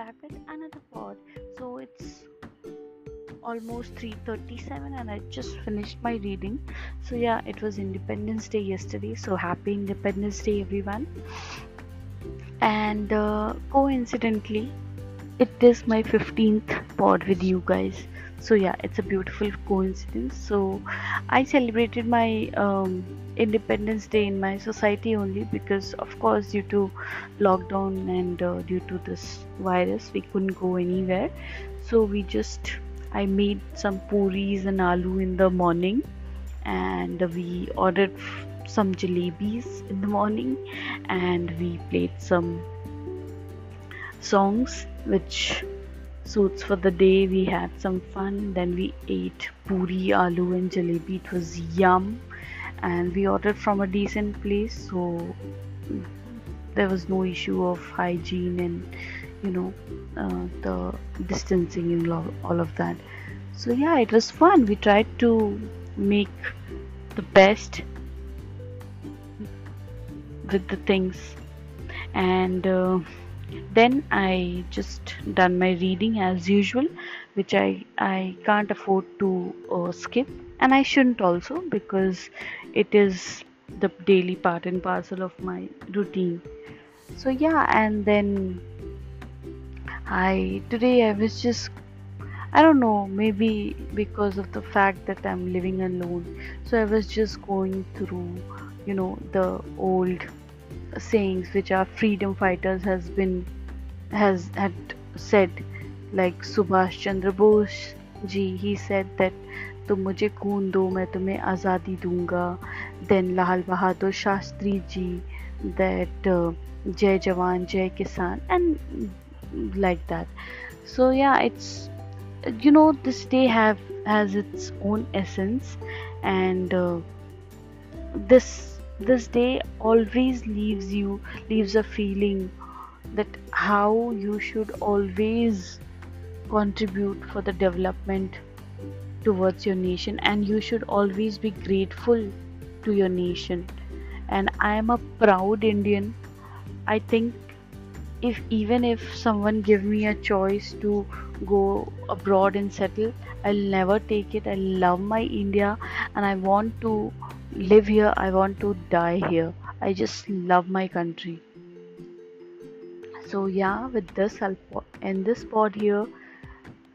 back with another pod so it's almost 3:37 and I just finished my reading. So yeah, it was Independence Day yesterday. So happy Independence Day everyone. And uh, coincidentally, it is my 15th pod with you guys. So yeah, it's a beautiful coincidence. So I celebrated my um, Independence Day in my society only because of course due to lockdown and uh, due to this virus we couldn't go anywhere. So we just I made some puris and aloo in the morning, and we ordered some jalebis in the morning, and we played some songs which suits for the day. We had some fun. Then we ate puri, aloo, and jalebi. It was yum, and we ordered from a decent place, so there was no issue of hygiene and you know uh, the distancing and all of that so yeah it was fun we tried to make the best with the things and uh, then i just done my reading as usual which i i can't afford to uh, skip. And i shouldn't also because it is the daily part and parcel of my routine. So yeah and then I today I was just I don't know maybe because of the fact that I'm living alone. So I was just going through you know the old sayings which our freedom fighters has been has had said like Subhash Chandra Bose ji he said that तुम मुझे खून दो मैं तुम्हें आज़ादी दूंगा then Lal Bahadur Shastri ji that जय जवान जय किसान and like that so yeah it's you know this day have has its own essence and uh, this this day always leaves you leaves a feeling that how you should always contribute for the development towards your nation and you should always be grateful to your nation. And i am a proud indian. I think if even if someone give me a choice to go abroad and settle i'll never take it. I love my india and i want to live here i want to die here. I just love my country. So yeah with this i'll end this pod here.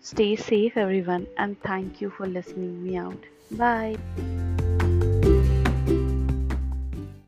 Stay safe everyone and thank you for listening me out. Bye